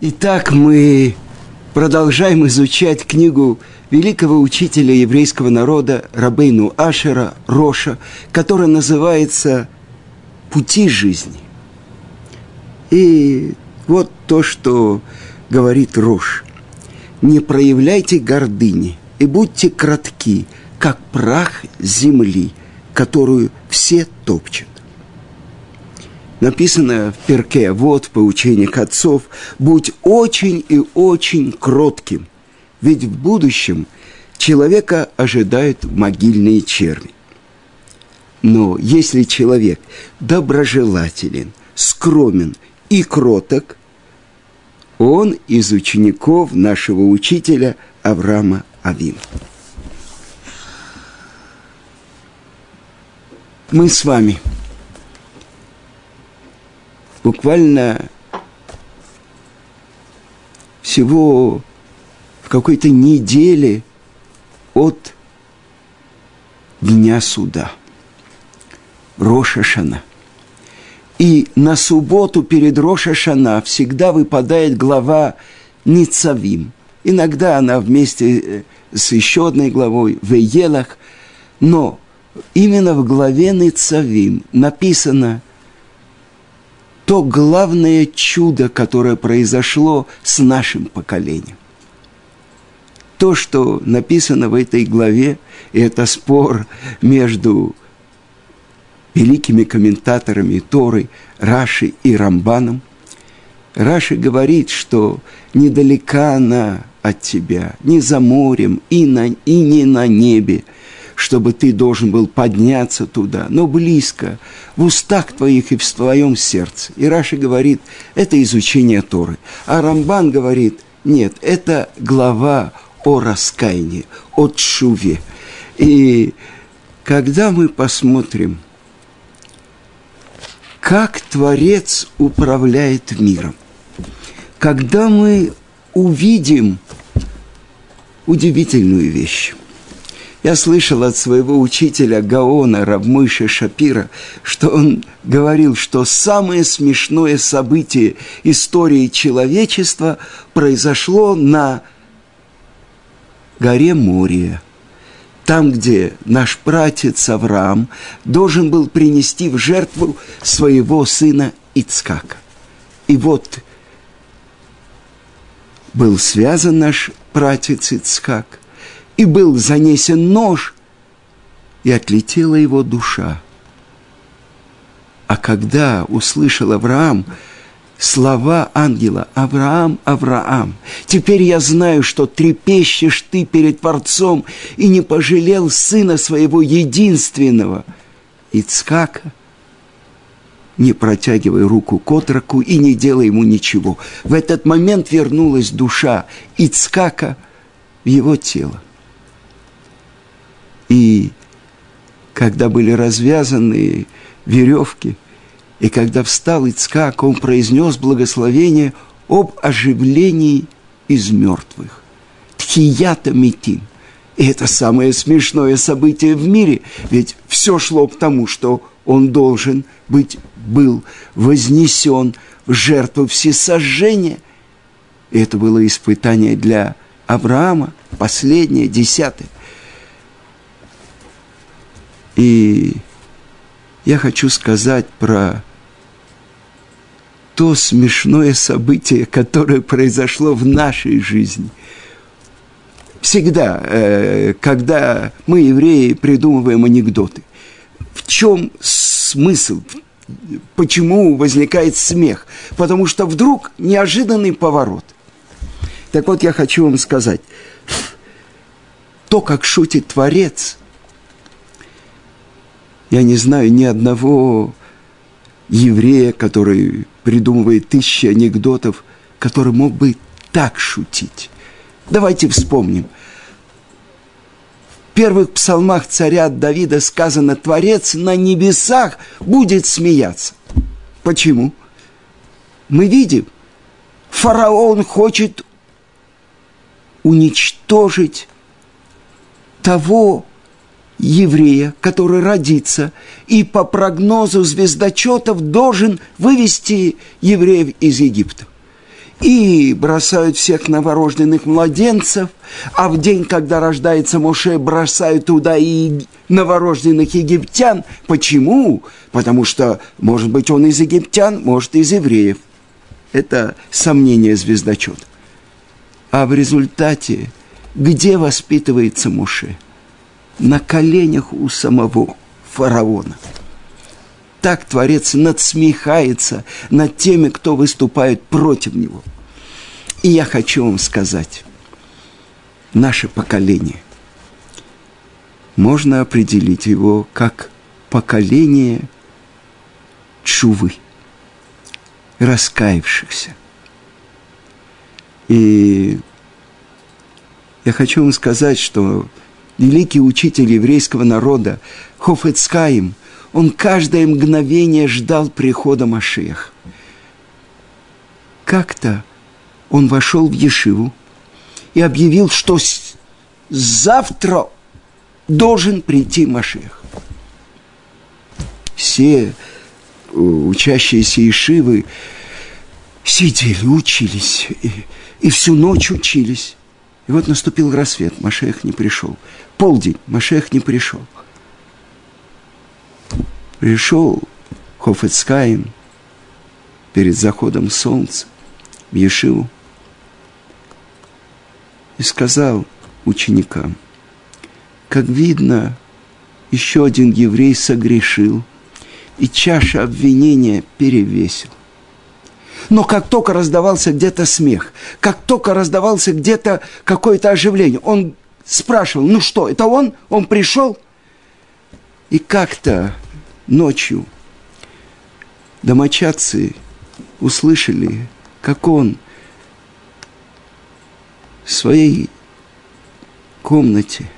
Итак, мы продолжаем изучать книгу великого учителя еврейского народа Рабейну Ашера Роша, которая называется «Пути жизни». И вот то, что говорит Рош. «Не проявляйте гордыни и будьте кратки, как прах земли, которую все топчут написано в перке, вот в поучениях отцов, будь очень и очень кротким, ведь в будущем человека ожидают могильные черви. Но если человек доброжелателен, скромен и кроток, он из учеников нашего учителя Авраама Авина. Мы с вами – буквально всего в какой-то неделе от Дня суда. Рошашана. И на субботу перед Рошашана всегда выпадает глава Ницавим. Иногда она вместе э, с еще одной главой в Елах, но именно в главе Ницавим написано – то главное чудо, которое произошло с нашим поколением. То, что написано в этой главе, и это спор между великими комментаторами Торы Раши и Рамбаном. Раши говорит, что недалека она от тебя, не за морем и, на, и не на небе – чтобы ты должен был подняться туда, но близко, в устах твоих и в твоем сердце. И Раши говорит, это изучение Торы. А Рамбан говорит, нет, это глава о раскаянии, о чуве. И когда мы посмотрим, как Творец управляет миром, когда мы увидим удивительную вещь, я слышал от своего учителя Гаона Рабмыша Шапира, что он говорил, что самое смешное событие истории человечества произошло на горе Мория, там, где наш пратец Авраам должен был принести в жертву своего сына Ицкака. И вот был связан наш пратец Ицкак – и был занесен нож, и отлетела его душа. А когда услышал Авраам слова ангела «Авраам, Авраам, теперь я знаю, что трепещешь ты перед Творцом и не пожалел сына своего единственного, Ицкака, не протягивай руку к отроку и не делай ему ничего. В этот момент вернулась душа Ицкака в его тело. И когда были развязаны веревки, и когда встал Ицкак, он произнес благословение об оживлении из мертвых. Тхията митим. И это самое смешное событие в мире, ведь все шло к тому, что он должен быть, был вознесен в жертву всесожжения. И это было испытание для Авраама, последнее, десятое. И я хочу сказать про то смешное событие, которое произошло в нашей жизни. Всегда, э, когда мы, евреи, придумываем анекдоты, в чем смысл, почему возникает смех? Потому что вдруг неожиданный поворот. Так вот, я хочу вам сказать, то, как шутит Творец – я не знаю ни одного еврея, который придумывает тысячи анекдотов, который мог бы так шутить. Давайте вспомним. В первых псалмах царя Давида сказано, Творец на небесах будет смеяться. Почему? Мы видим, фараон хочет уничтожить того, еврея, который родится, и по прогнозу звездочетов должен вывести евреев из Египта. и бросают всех новорожденных младенцев, а в день, когда рождается Моше, бросают туда и новорожденных египтян. Почему? Потому что, может быть, он из египтян, может, из евреев. Это сомнение звездочет. А в результате, где воспитывается Моше? На коленях у самого фараона – так Творец надсмехается над теми, кто выступает против него. И я хочу вам сказать, наше поколение, можно определить его как поколение чувы, раскаявшихся. И я хочу вам сказать, что великий учитель еврейского народа Хофецкаим – он каждое мгновение ждал прихода Машех. Как-то он вошел в Ешиву и объявил, что завтра должен прийти Машех. Все э, учащиеся Ешивы сидели, учились, и, и всю ночь учились. И вот наступил рассвет, Машех не пришел. Полдень, Машех не пришел – пришел Хофецкаим перед заходом солнца в Ешиву и сказал ученикам, как видно, еще один еврей согрешил, и чаша обвинения перевесил. Но как только раздавался где-то смех, как только раздавался где-то какое-то оживление, он спрашивал, ну что, это он? Он пришел? И как-то ночью домочадцы услышали, как он в своей комнате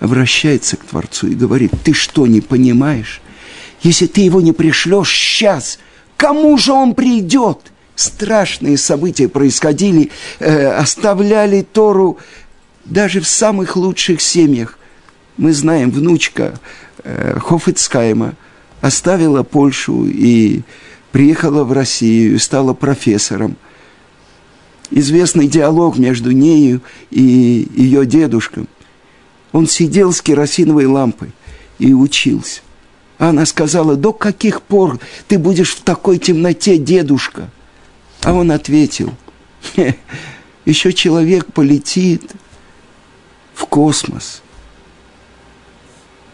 обращается к Творцу и говорит, ты что, не понимаешь? Если ты его не пришлешь сейчас, кому же он придет? Страшные события происходили, э, оставляли Тору даже в самых лучших семьях. Мы знаем, внучка э, Хофицкайма – оставила Польшу и приехала в Россию стала профессором. Известный диалог между нею и ее дедушкой. Он сидел с керосиновой лампой и учился. Она сказала, до каких пор ты будешь в такой темноте, дедушка? А он ответил, еще человек полетит в космос –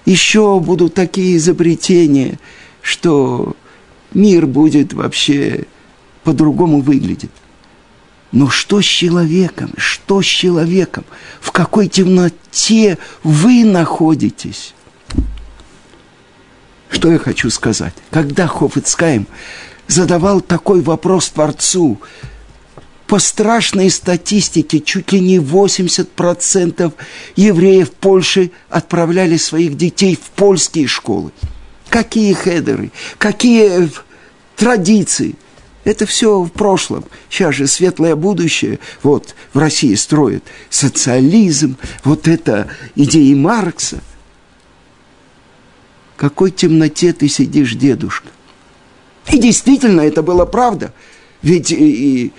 еще будут такие изобретения, что мир будет вообще по-другому выглядеть. Но что с человеком? Что с человеком? В какой темноте вы находитесь? Что я хочу сказать? Когда Хофицкайм задавал такой вопрос Творцу, по страшной статистике, чуть ли не 80% евреев Польши отправляли своих детей в польские школы. Какие хедеры, какие традиции. Это все в прошлом. Сейчас же светлое будущее. Вот в России строят социализм, вот это идеи Маркса. Какой темноте ты сидишь, дедушка? И действительно, это была правда. Ведь и, и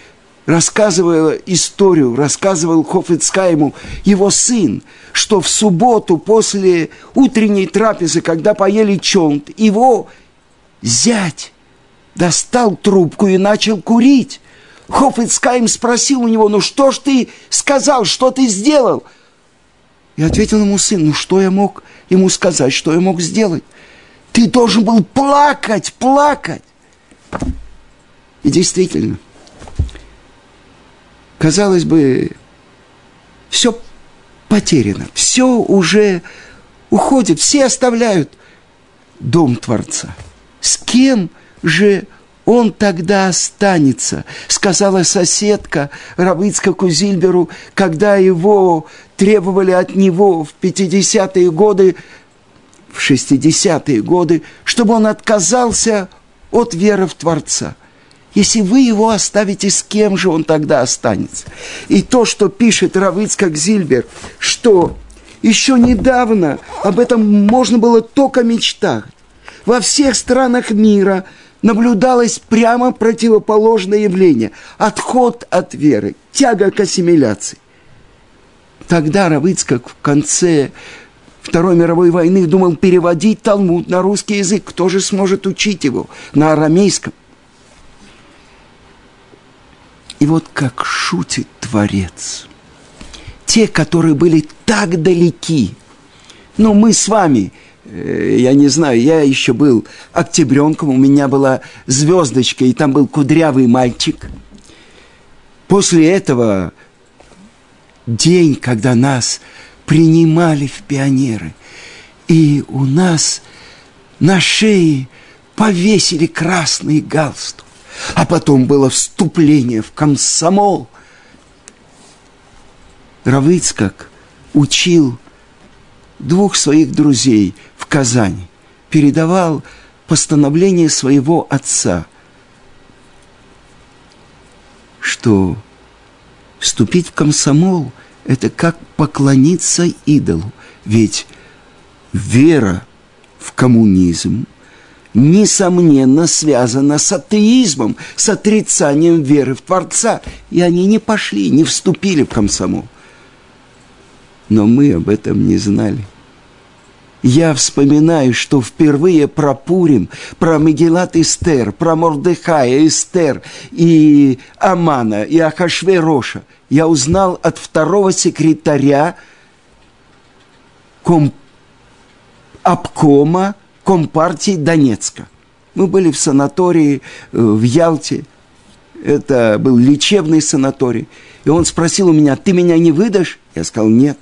рассказывая историю, рассказывал Хофицкайму его сын, что в субботу после утренней трапезы, когда поели чонт, его зять достал трубку и начал курить. Хофицкайм спросил у него, ну что ж ты сказал, что ты сделал? И ответил ему сын, ну что я мог ему сказать, что я мог сделать? Ты должен был плакать, плакать. И действительно, казалось бы, все потеряно, все уже уходит, все оставляют дом Творца. С кем же он тогда останется, сказала соседка Равицка Кузильберу, когда его требовали от него в 50-е годы, в 60-е годы, чтобы он отказался от веры в Творца – если вы его оставите, с кем же он тогда останется? И то, что пишет Равицкак Зильбер, что еще недавно об этом можно было только мечтать. Во всех странах мира наблюдалось прямо противоположное явление – отход от веры, тяга к ассимиляции. Тогда Равыцкак в конце Второй мировой войны думал переводить Талмуд на русский язык. Кто же сможет учить его на арамейском? И вот как шутит Творец. Те, которые были так далеки. Но мы с вами, я не знаю, я еще был октябренком, у меня была звездочка, и там был кудрявый мальчик. После этого день, когда нас принимали в пионеры. И у нас на шее повесили красный галстук. А потом было вступление в комсомол. Равыцкак учил двух своих друзей в Казани, передавал постановление своего отца, что вступить в комсомол – это как поклониться идолу. Ведь вера в коммунизм несомненно связана с атеизмом, с отрицанием веры в Творца. И они не пошли, не вступили в комсомол. Но мы об этом не знали. Я вспоминаю, что впервые про Пурим, про Мегилат Эстер, про Мордыхая, Эстер и Амана, и Ахашвероша – я узнал от второго секретаря ком... обкома Компартии Донецка. Мы были в санатории э, в Ялте. Это был лечебный санаторий. И он спросил у меня, ты меня не выдашь? Я сказал, нет.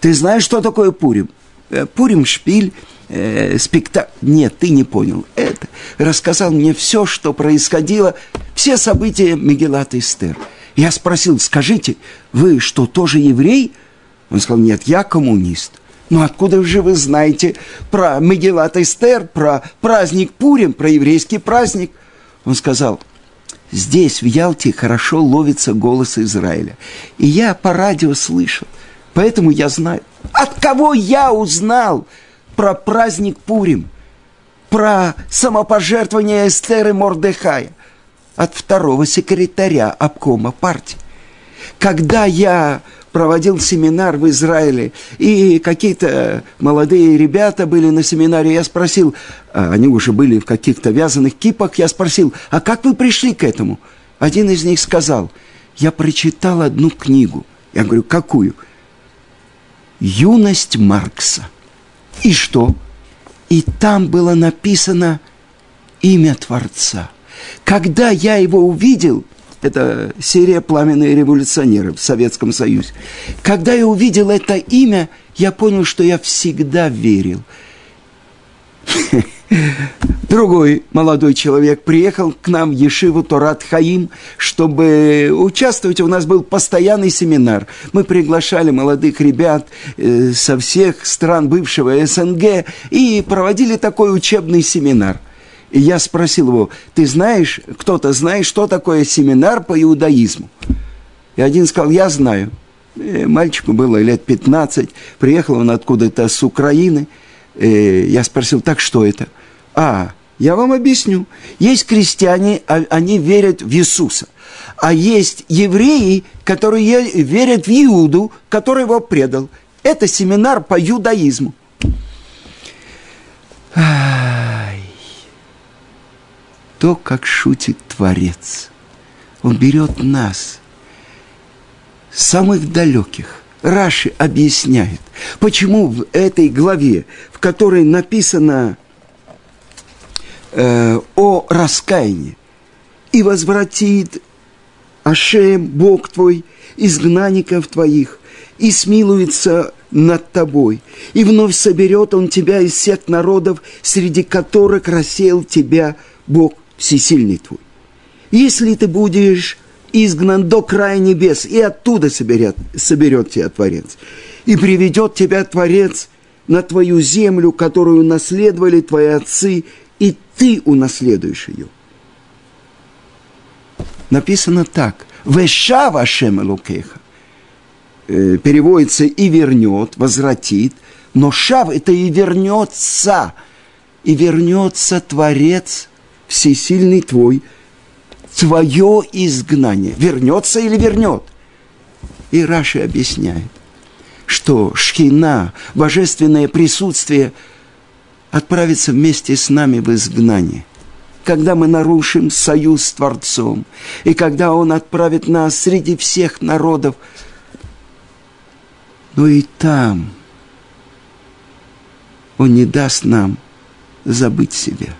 Ты знаешь, что такое Пурим? «Э, Пурим шпиль, э, спектакль. Нет, ты не понял. Это рассказал мне все, что происходило, все события Мегелата Эстер. Я спросил, скажите, вы что, тоже еврей? Он сказал, нет, я коммунист. Ну откуда же вы знаете про Мегелат Эстер, про праздник Пурим, про еврейский праздник? Он сказал, здесь, в Ялте, хорошо ловится голос Израиля. И я по радио слышал, поэтому я знаю. От кого я узнал про праздник Пурим? Про самопожертвование Эстеры Мордехая – от второго секретаря обкома партии. Когда я проводил семинар в Израиле, и какие-то молодые ребята были на семинаре, я спросил, а они уже были в каких-то вязаных кипах, я спросил, а как вы пришли к этому? Один из них сказал, я прочитал одну книгу. Я говорю, какую? «Юность Маркса». И что? И там было написано имя Творца. Когда я его увидел, это серия «Пламенные революционеры» в Советском Союзе. Когда я увидел это имя, я понял, что я всегда верил. Другой молодой человек приехал к нам в Ешиву Торат Хаим, чтобы участвовать. У нас был постоянный семинар. Мы приглашали молодых ребят э, со всех стран бывшего СНГ и проводили такой учебный семинар – и я спросил его, ты знаешь, кто-то знает, что такое семинар по иудаизму? И один сказал, я знаю. И мальчику было лет 15, приехал он откуда-то с Украины. И я спросил, так что это? А, я вам объясню. Есть крестьяне, а, они верят в Иисуса. А есть евреи, которые верят в Иуду, который его предал. Это семинар по иудаизму. то, как шутит Творец. Он берет нас, самых далеких. Раши объясняет, почему в этой главе, в которой написано э, о раскаянии, и возвратит Ашем, Бог твой, изгнанников твоих, и смилуется над тобой, и вновь соберет он тебя из всех народов, среди которых рассеял тебя Бог всесильный твой. Если ты будешь изгнан до края небес, и оттуда соберет, соберет тебя Творец, и приведет тебя Творец на твою землю, которую наследовали твои отцы, и ты унаследуешь ее. Написано так. Веша вашем лукеха. Э, переводится и вернет, возвратит. Но шав это и вернется. И вернется Творец – всесильный твой, твое изгнание. Вернется или вернет? И Раши объясняет, что шхина, божественное присутствие, отправится вместе с нами в изгнание – когда мы нарушим союз с Творцом, и когда Он отправит нас среди всех народов. Но и там Он не даст нам забыть себя.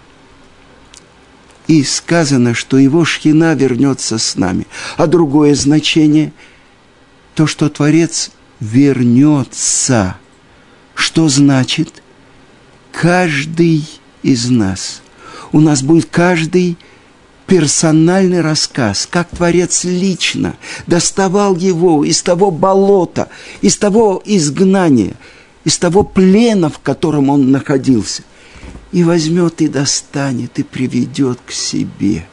И сказано, что его шхина вернется с нами. А другое значение – то, что Творец вернется. Что значит? Каждый из нас. У нас будет каждый персональный рассказ, как Творец лично доставал его из того болота, из того изгнания, из того плена, в котором он находился – и возьмет и достанет, и приведет к себе.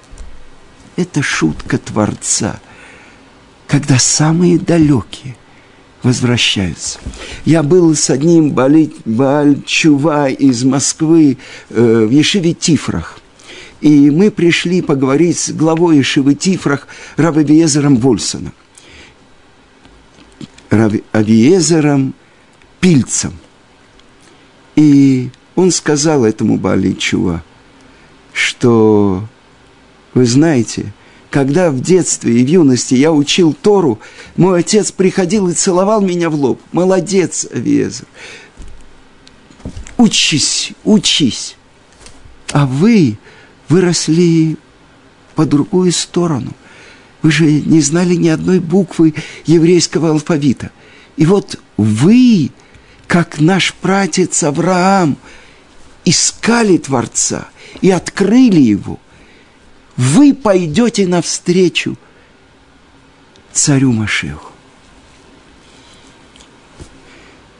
Это шутка Творца, когда самые далекие возвращаются. Я был с одним Бальчува из Москвы э, в Ешиве Тифрах. И мы пришли поговорить с главой Ешивы Тифрах Равиезером Вольсоном. Равиезером Пильцем. И он сказал этому Бали что, вы знаете, когда в детстве и в юности я учил Тору, мой отец приходил и целовал меня в лоб. Молодец, Авиезер. Учись, учись. А вы выросли по другую сторону. Вы же не знали ни одной буквы еврейского алфавита. И вот вы, как наш пратец Авраам – искали Творца и открыли его, вы пойдете навстречу царю Машеху.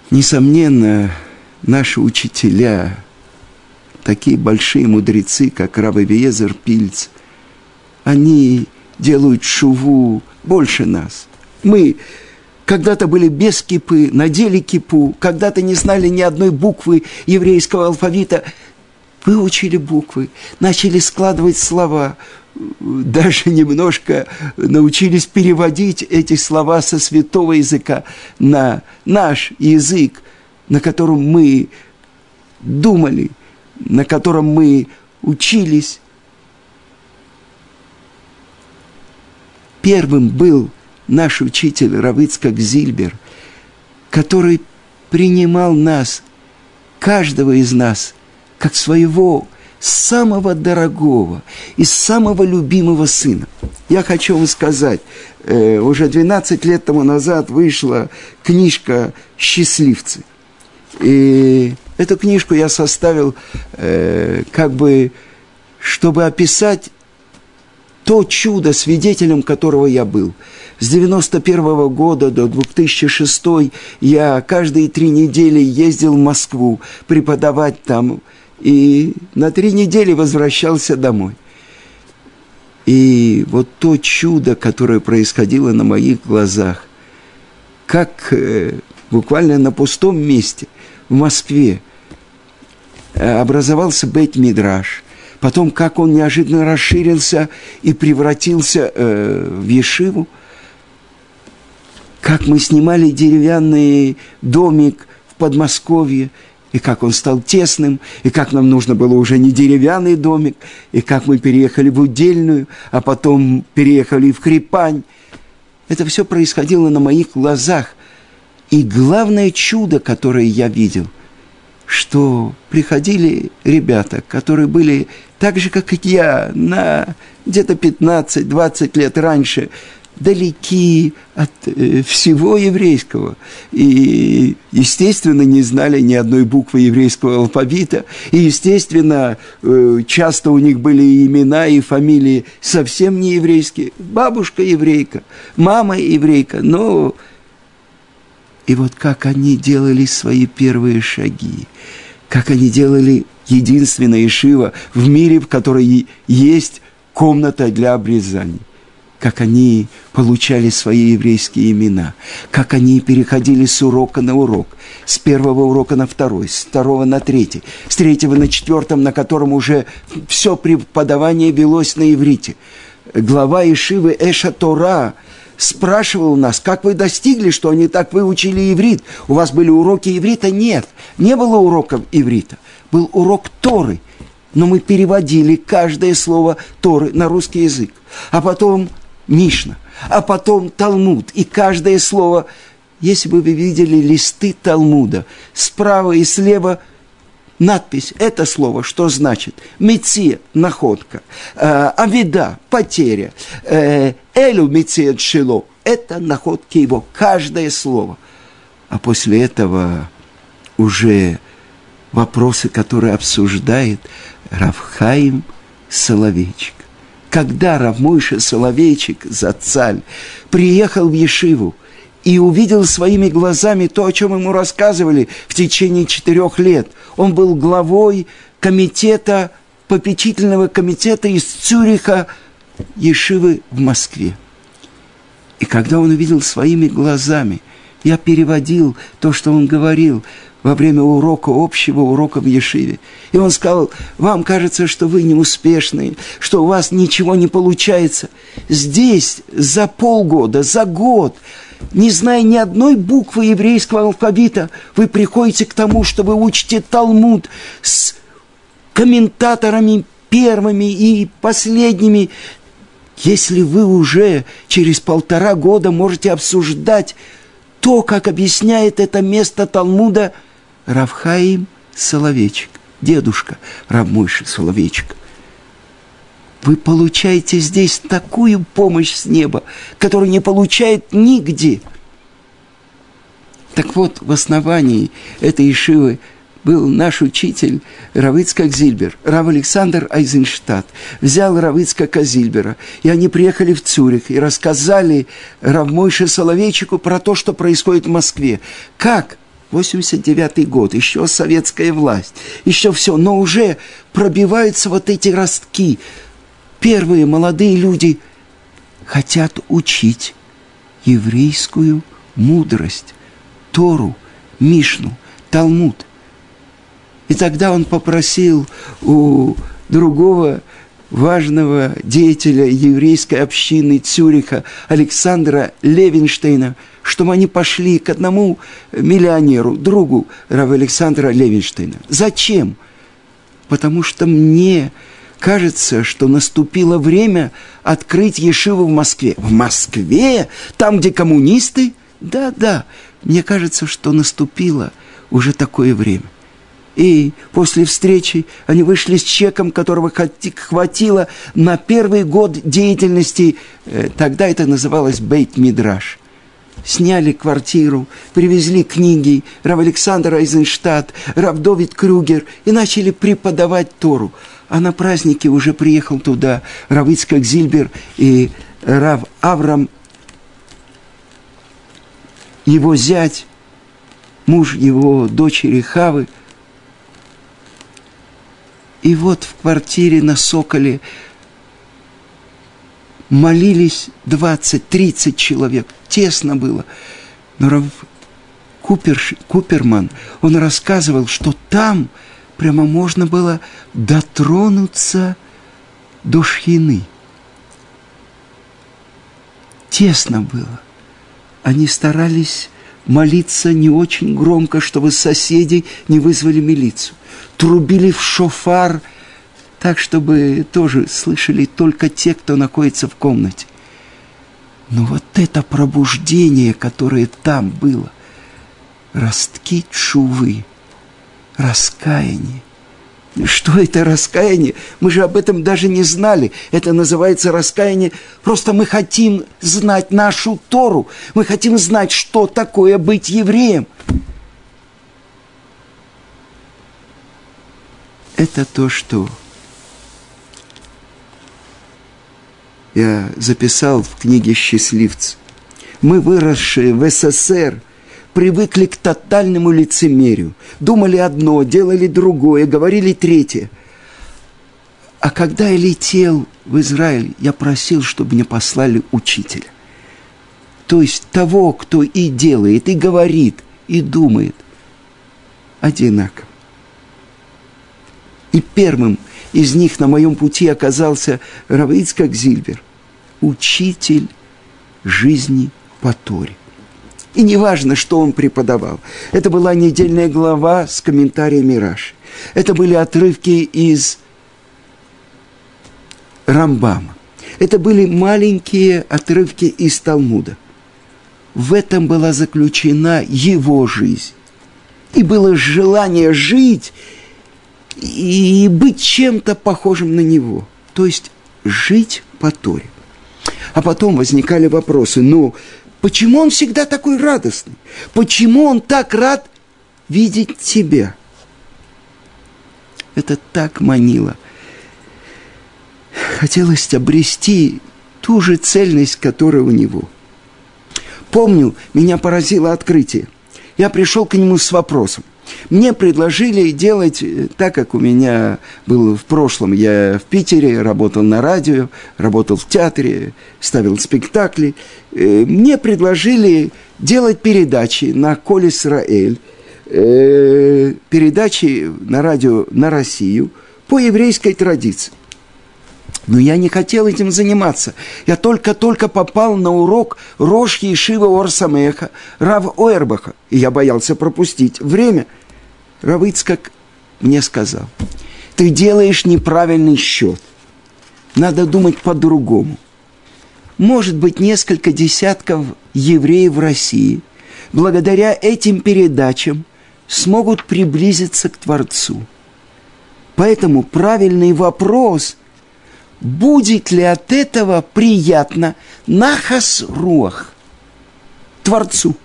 Несомненно, наши учителя, такие большие мудрецы, как Рабы Виезер Пильц, они делают шуву больше нас. Мы когда-то были без кипы, надели кипу, когда-то не знали ни одной буквы еврейского алфавита, выучили буквы, начали складывать слова, даже немножко научились переводить эти слова со святого языка на наш язык, на котором мы думали, на котором мы учились. Первым был – наш учитель Равыцкак Зильбер, который принимал нас, каждого из нас, как своего самого дорогого и самого любимого сына. Я хочу вам сказать, э, уже 12 лет тому назад вышла книжка «Счастливцы». И эту книжку я составил э, как бы, чтобы описать то чудо, свидетелем которого я был – с 91 года до 2006 я каждые три недели ездил в Москву преподавать там, и на три недели возвращался домой. И вот то чудо, которое происходило на моих глазах, как э, буквально на пустом месте в Москве э, образовался Бейт-Мидраш, потом как он неожиданно расширился и превратился э, в Ешиву – как мы снимали деревянный домик в Подмосковье, и как он стал тесным, и как нам нужно было уже не деревянный домик, и как мы переехали в Удельную, а потом переехали в Хрипань. Это все происходило на моих глазах. И главное чудо, которое я видел, что приходили ребята, которые были так же, как и я, на где-то 15-20 лет раньше – далеки от э, всего еврейского. И, естественно, не знали ни одной буквы еврейского алфавита. И, естественно, э, часто у них были имена и фамилии совсем не еврейские. Бабушка еврейка, мама еврейка, но... И вот как они делали свои первые шаги, как они делали единственное Ишива в мире, в которой есть комната для обрезания как они получали свои еврейские имена, как они переходили с урока на урок, с первого урока на второй, с второго на третий, с третьего на четвертом, на котором уже все преподавание велось на иврите. Глава Ишивы Эша Тора спрашивал нас, как вы достигли, что они так выучили иврит? У вас были уроки иврита? Нет, не было уроков иврита. Был урок Торы, но мы переводили каждое слово Торы на русский язык. А потом Мишна, а потом Талмуд. И каждое слово, если бы вы видели листы Талмуда, справа и слева надпись, это слово, что значит? Меция – находка, э, авида – потеря, э, элю меция шило – это находки его, каждое слово. А после этого уже вопросы, которые обсуждает Равхаим Соловейчик когда Равмойша Соловейчик, Зацаль, приехал в Ешиву и увидел своими глазами то, о чем ему рассказывали в течение четырех лет. Он был главой комитета, попечительного комитета из Цюриха Ешивы в Москве. И когда он увидел своими глазами, я переводил то, что он говорил, во время урока, общего урока в Ешиве. И он сказал, вам кажется, что вы неуспешные, что у вас ничего не получается. Здесь за полгода, за год, не зная ни одной буквы еврейского алфавита, вы приходите к тому, что вы учите Талмуд с комментаторами первыми и последними. Если вы уже через полтора года можете обсуждать то, как объясняет это место Талмуда – Равхаим Соловейчик, дедушка Равмойши Соловейчик. Вы получаете здесь такую помощь с неба, которую не получает нигде. Так вот, в основании этой Ишивы был наш учитель Равыцкак Зильбер, Рав Александр Айзенштадт, взял Равыцкака Зильбера, и они приехали в Цюрих и рассказали Равмойше Соловейчику про то, что происходит в Москве. Как 89 год, еще советская власть, еще все, но уже пробиваются вот эти ростки. Первые молодые люди хотят учить еврейскую мудрость, Тору, Мишну, Талмуд. И тогда он попросил у другого важного деятеля еврейской общины Цюриха Александра Левинштейна, чтобы они пошли к одному миллионеру, другу Рава Александра Левинштейна. Зачем? Потому что мне кажется, что наступило время открыть Ешиву в Москве. В Москве? Там, где коммунисты? Да, да. Мне кажется, что наступило уже такое время. И после встречи они вышли с чеком, которого хватило на первый год деятельности, э, тогда это называлось Бейт-Мидраш. Сняли квартиру, привезли книги Рав Александр Айзенштадт, Рав Довид Крюгер и начали преподавать Тору. А на празднике уже приехал туда Рав Ицкак Зильбер и Рав Аврам, его зять, муж его дочери Хавы – и вот в квартире на Соколе молились 20-30 человек. Тесно было. Но Рав Купер, Куперман, он рассказывал, что там прямо можно было дотронуться до шхины. Тесно было. Они старались молиться не очень громко, чтобы соседи не вызвали милицию трубили в шофар, так, чтобы тоже слышали только те, кто находится в комнате. Но вот это пробуждение, которое там было, ростки чувы, раскаяние. Что это раскаяние? Мы же об этом даже не знали. Это называется раскаяние. Просто мы хотим знать нашу Тору. Мы хотим знать, что такое быть евреем. это то, что я записал в книге «Счастливцы». Мы, выросшие в СССР, привыкли к тотальному лицемерию. Думали одно, делали другое, говорили третье. А когда я летел в Израиль, я просил, чтобы мне послали учителя. То есть того, кто и делает, и говорит, и думает одинаково. И первым из них на моем пути оказался Равицкак Зильбер, учитель жизни по Торе. И неважно, что он преподавал. Это была недельная глава с комментариями Раши. Это были отрывки из Рамбама. Это были маленькие отрывки из Талмуда. В этом была заключена его жизнь. И было желание жить и быть чем-то похожим на него. То есть жить по Торе. А потом возникали вопросы, ну, почему он всегда такой радостный? Почему он так рад видеть тебя? Это так манило. Хотелось обрести ту же цельность, которая у него. Помню, меня поразило открытие. Я пришел к нему с вопросом. Мне предложили делать э, так, как у меня было в прошлом. Я в Питере работал на радио, работал в театре, ставил спектакли. Э, мне предложили делать передачи на Коль Исраэль, э, передачи на радио на Россию по еврейской традиции. Но я не хотел этим заниматься. Я только-только попал на урок Рош Ешива Орсамеха, Рав Ойрбаха, и я боялся пропустить время – Равыцкак мне сказал, ты делаешь неправильный счет. Надо думать по-другому. Может быть, несколько десятков евреев в России благодаря этим передачам смогут приблизиться к Творцу. Поэтому правильный вопрос, будет ли от этого приятно нахас руах Творцу.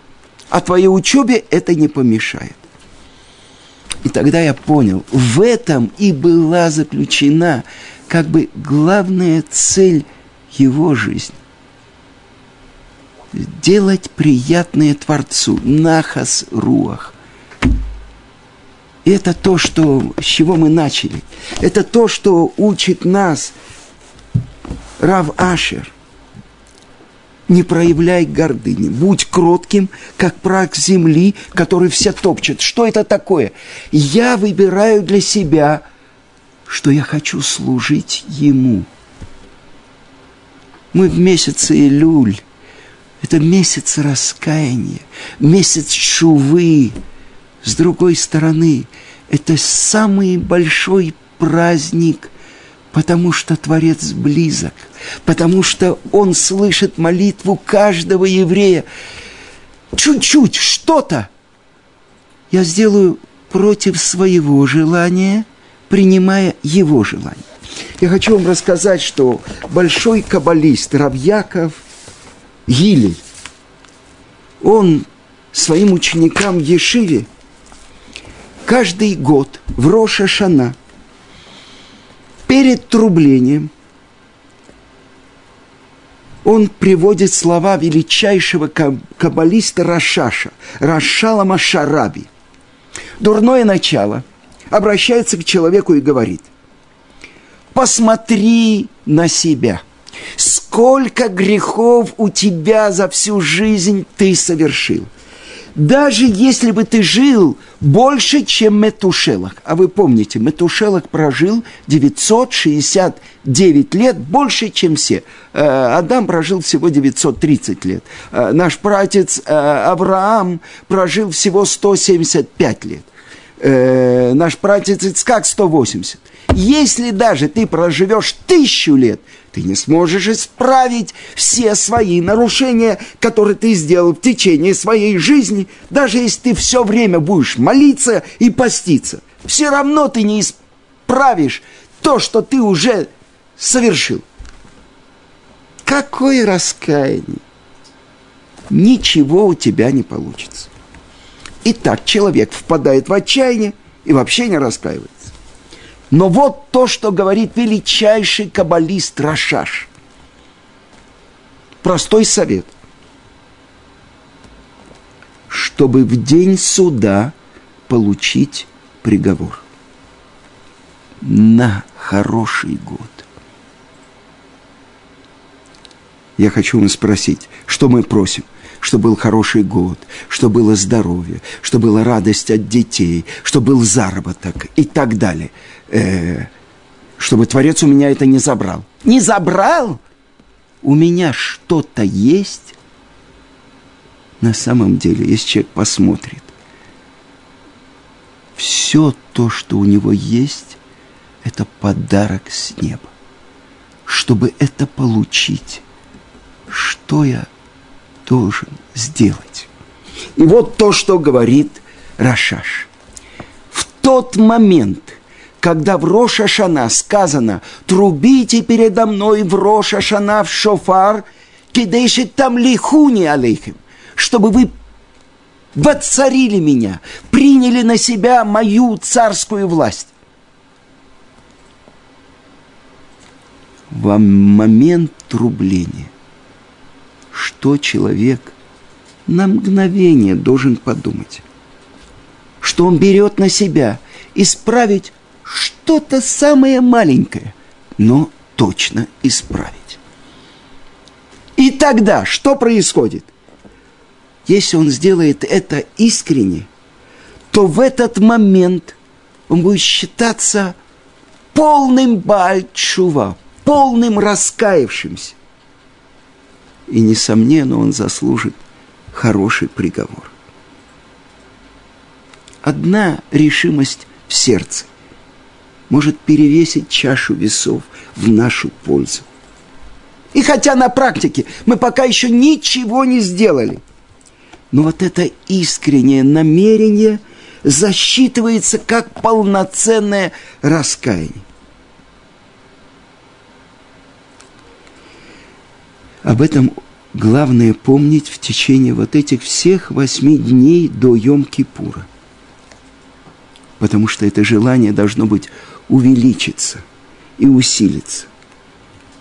А твоей учебе это не помешает. И тогда я понял, в этом и была заключена как бы главная цель его жизни. Делать приятное Творцу, нахас руах. Это то, что, с чего мы начали. Это то, что учит нас Рав Ашер не проявляй гордыни, будь кротким, как прах земли, который все топчет. Что это такое? Я выбираю для себя, что я хочу служить Ему. Мы в месяце Илюль. Это месяц раскаяния, месяц шувы. С другой стороны, это самый большой праздник – потому что Творец близок, потому что Он слышит молитву каждого еврея. Чуть-чуть, что-то я сделаю против своего желания, принимая его желание. Я хочу вам рассказать, что большой каббалист Равьяков Гилель, он своим ученикам Ешиве каждый год в Роша Шана – перед трублением он приводит слова величайшего каббалиста Рашаша, Рашала Машараби. Дурное начало обращается к человеку и говорит, посмотри на себя, сколько грехов у тебя за всю жизнь ты совершил – даже если бы ты жил больше, чем Метушелах. А вы помните, Метушелах прожил 969 лет, больше, чем все. Э, Адам прожил всего 930 лет. Э, наш пратец э, Авраам прожил всего 175 лет. Наш пратец Ицкак 180. Если даже ты проживешь тысячу лет, ты не сможешь исправить все свои нарушения, которые ты сделал в течение своей жизни, даже если ты все время будешь молиться и поститься. Все равно ты не исправишь то, что ты уже совершил. Какое раскаяние! Ничего у тебя не получится. Итак, человек впадает в отчаяние и вообще не раскаивается. Но вот то, что говорит величайший каббалист Рашаш. Простой совет. Чтобы в день суда получить приговор. на хороший год. Я хочу вам спросить, что мы просим? Что был хороший год, что было здоровье, что была радость от детей, что был заработок и так далее. Э, чтобы Творец у меня это не забрал. Не забрал? У меня что-то есть? На самом деле, если человек посмотрит, все то, что у него есть, это подарок с неба. Чтобы это получить, что я должен сделать? И вот то, что говорит Рашаш. В тот момент, когда в Роша Шана сказано «Трубите передо мной в Роша Шана в шофар, кидейшит там лихуни алейхим», чтобы вы воцарили меня, приняли на себя мою царскую власть. В момент трубления, что человек на мгновение должен подумать, что он берет на себя? Исправить что-то самое маленькое, но точно исправить. И тогда что происходит? Если он сделает это искренне, то в этот момент он будет считаться полным бальчува, полным раскаявшимся. И, несомненно, он заслужит хороший приговор. Одна решимость в сердце может перевесить чашу весов в нашу пользу. И хотя на практике мы пока еще ничего не сделали – но вот это искреннее намерение засчитывается как полноценное раскаяние. Об этом главное помнить в течение вот этих всех восьми дней до Йом-Кипура. Потому что это желание должно быть увеличиться и усилиться.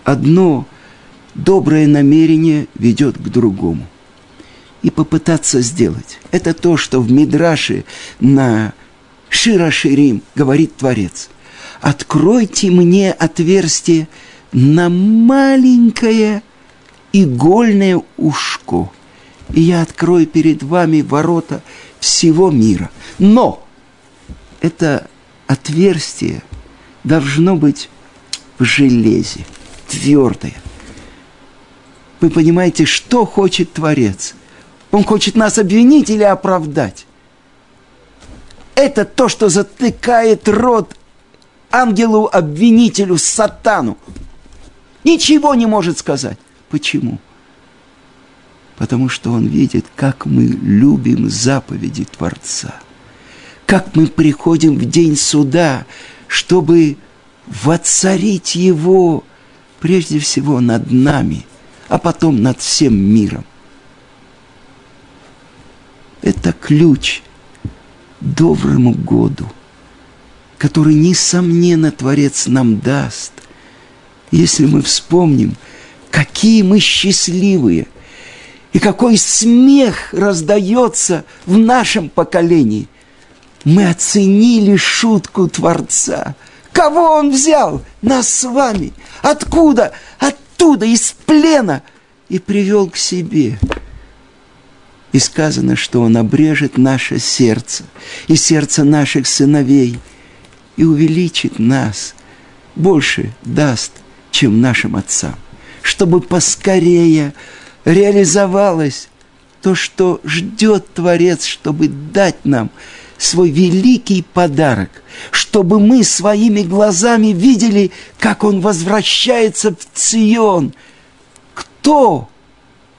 Одно доброе намерение ведет к другому и попытаться сделать. Это то, что в Мидраше на Широширим говорит Творец. Откройте мне отверстие на маленькое игольное ушко, и я открою перед вами ворота всего мира. Но это отверстие должно быть в железе, твердое. Вы понимаете, что хочет Творец – он хочет нас обвинить или оправдать. Это то, что затыкает рот ангелу-обвинителю, сатану. Ничего не может сказать. Почему? Потому что он видит, как мы любим заповеди Творца. Как мы приходим в день суда, чтобы воцарить его прежде всего над нами, а потом над всем миром это ключ доброму году, который, несомненно, Творец нам даст, если мы вспомним, какие мы счастливые, и какой смех раздается в нашем поколении. Мы оценили шутку Творца. Кого Он взял? Нас с вами. Откуда? Оттуда, из плена. И привел к себе – и сказано, что Он обрежет наше сердце и сердце наших сыновей и увеличит нас, больше даст, чем нашим отцам, чтобы поскорее реализовалось то, что ждет Творец, чтобы дать нам свой великий подарок, чтобы мы своими глазами видели, как Он возвращается в Цион. Кто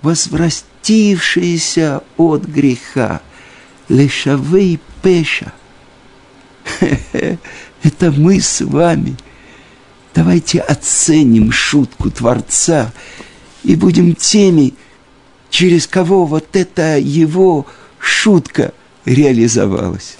возвращается? очистившиеся от греха, лешавей пеша. Это мы с вами. Давайте оценим шутку Творца и будем теми, через кого вот эта его шутка реализовалась.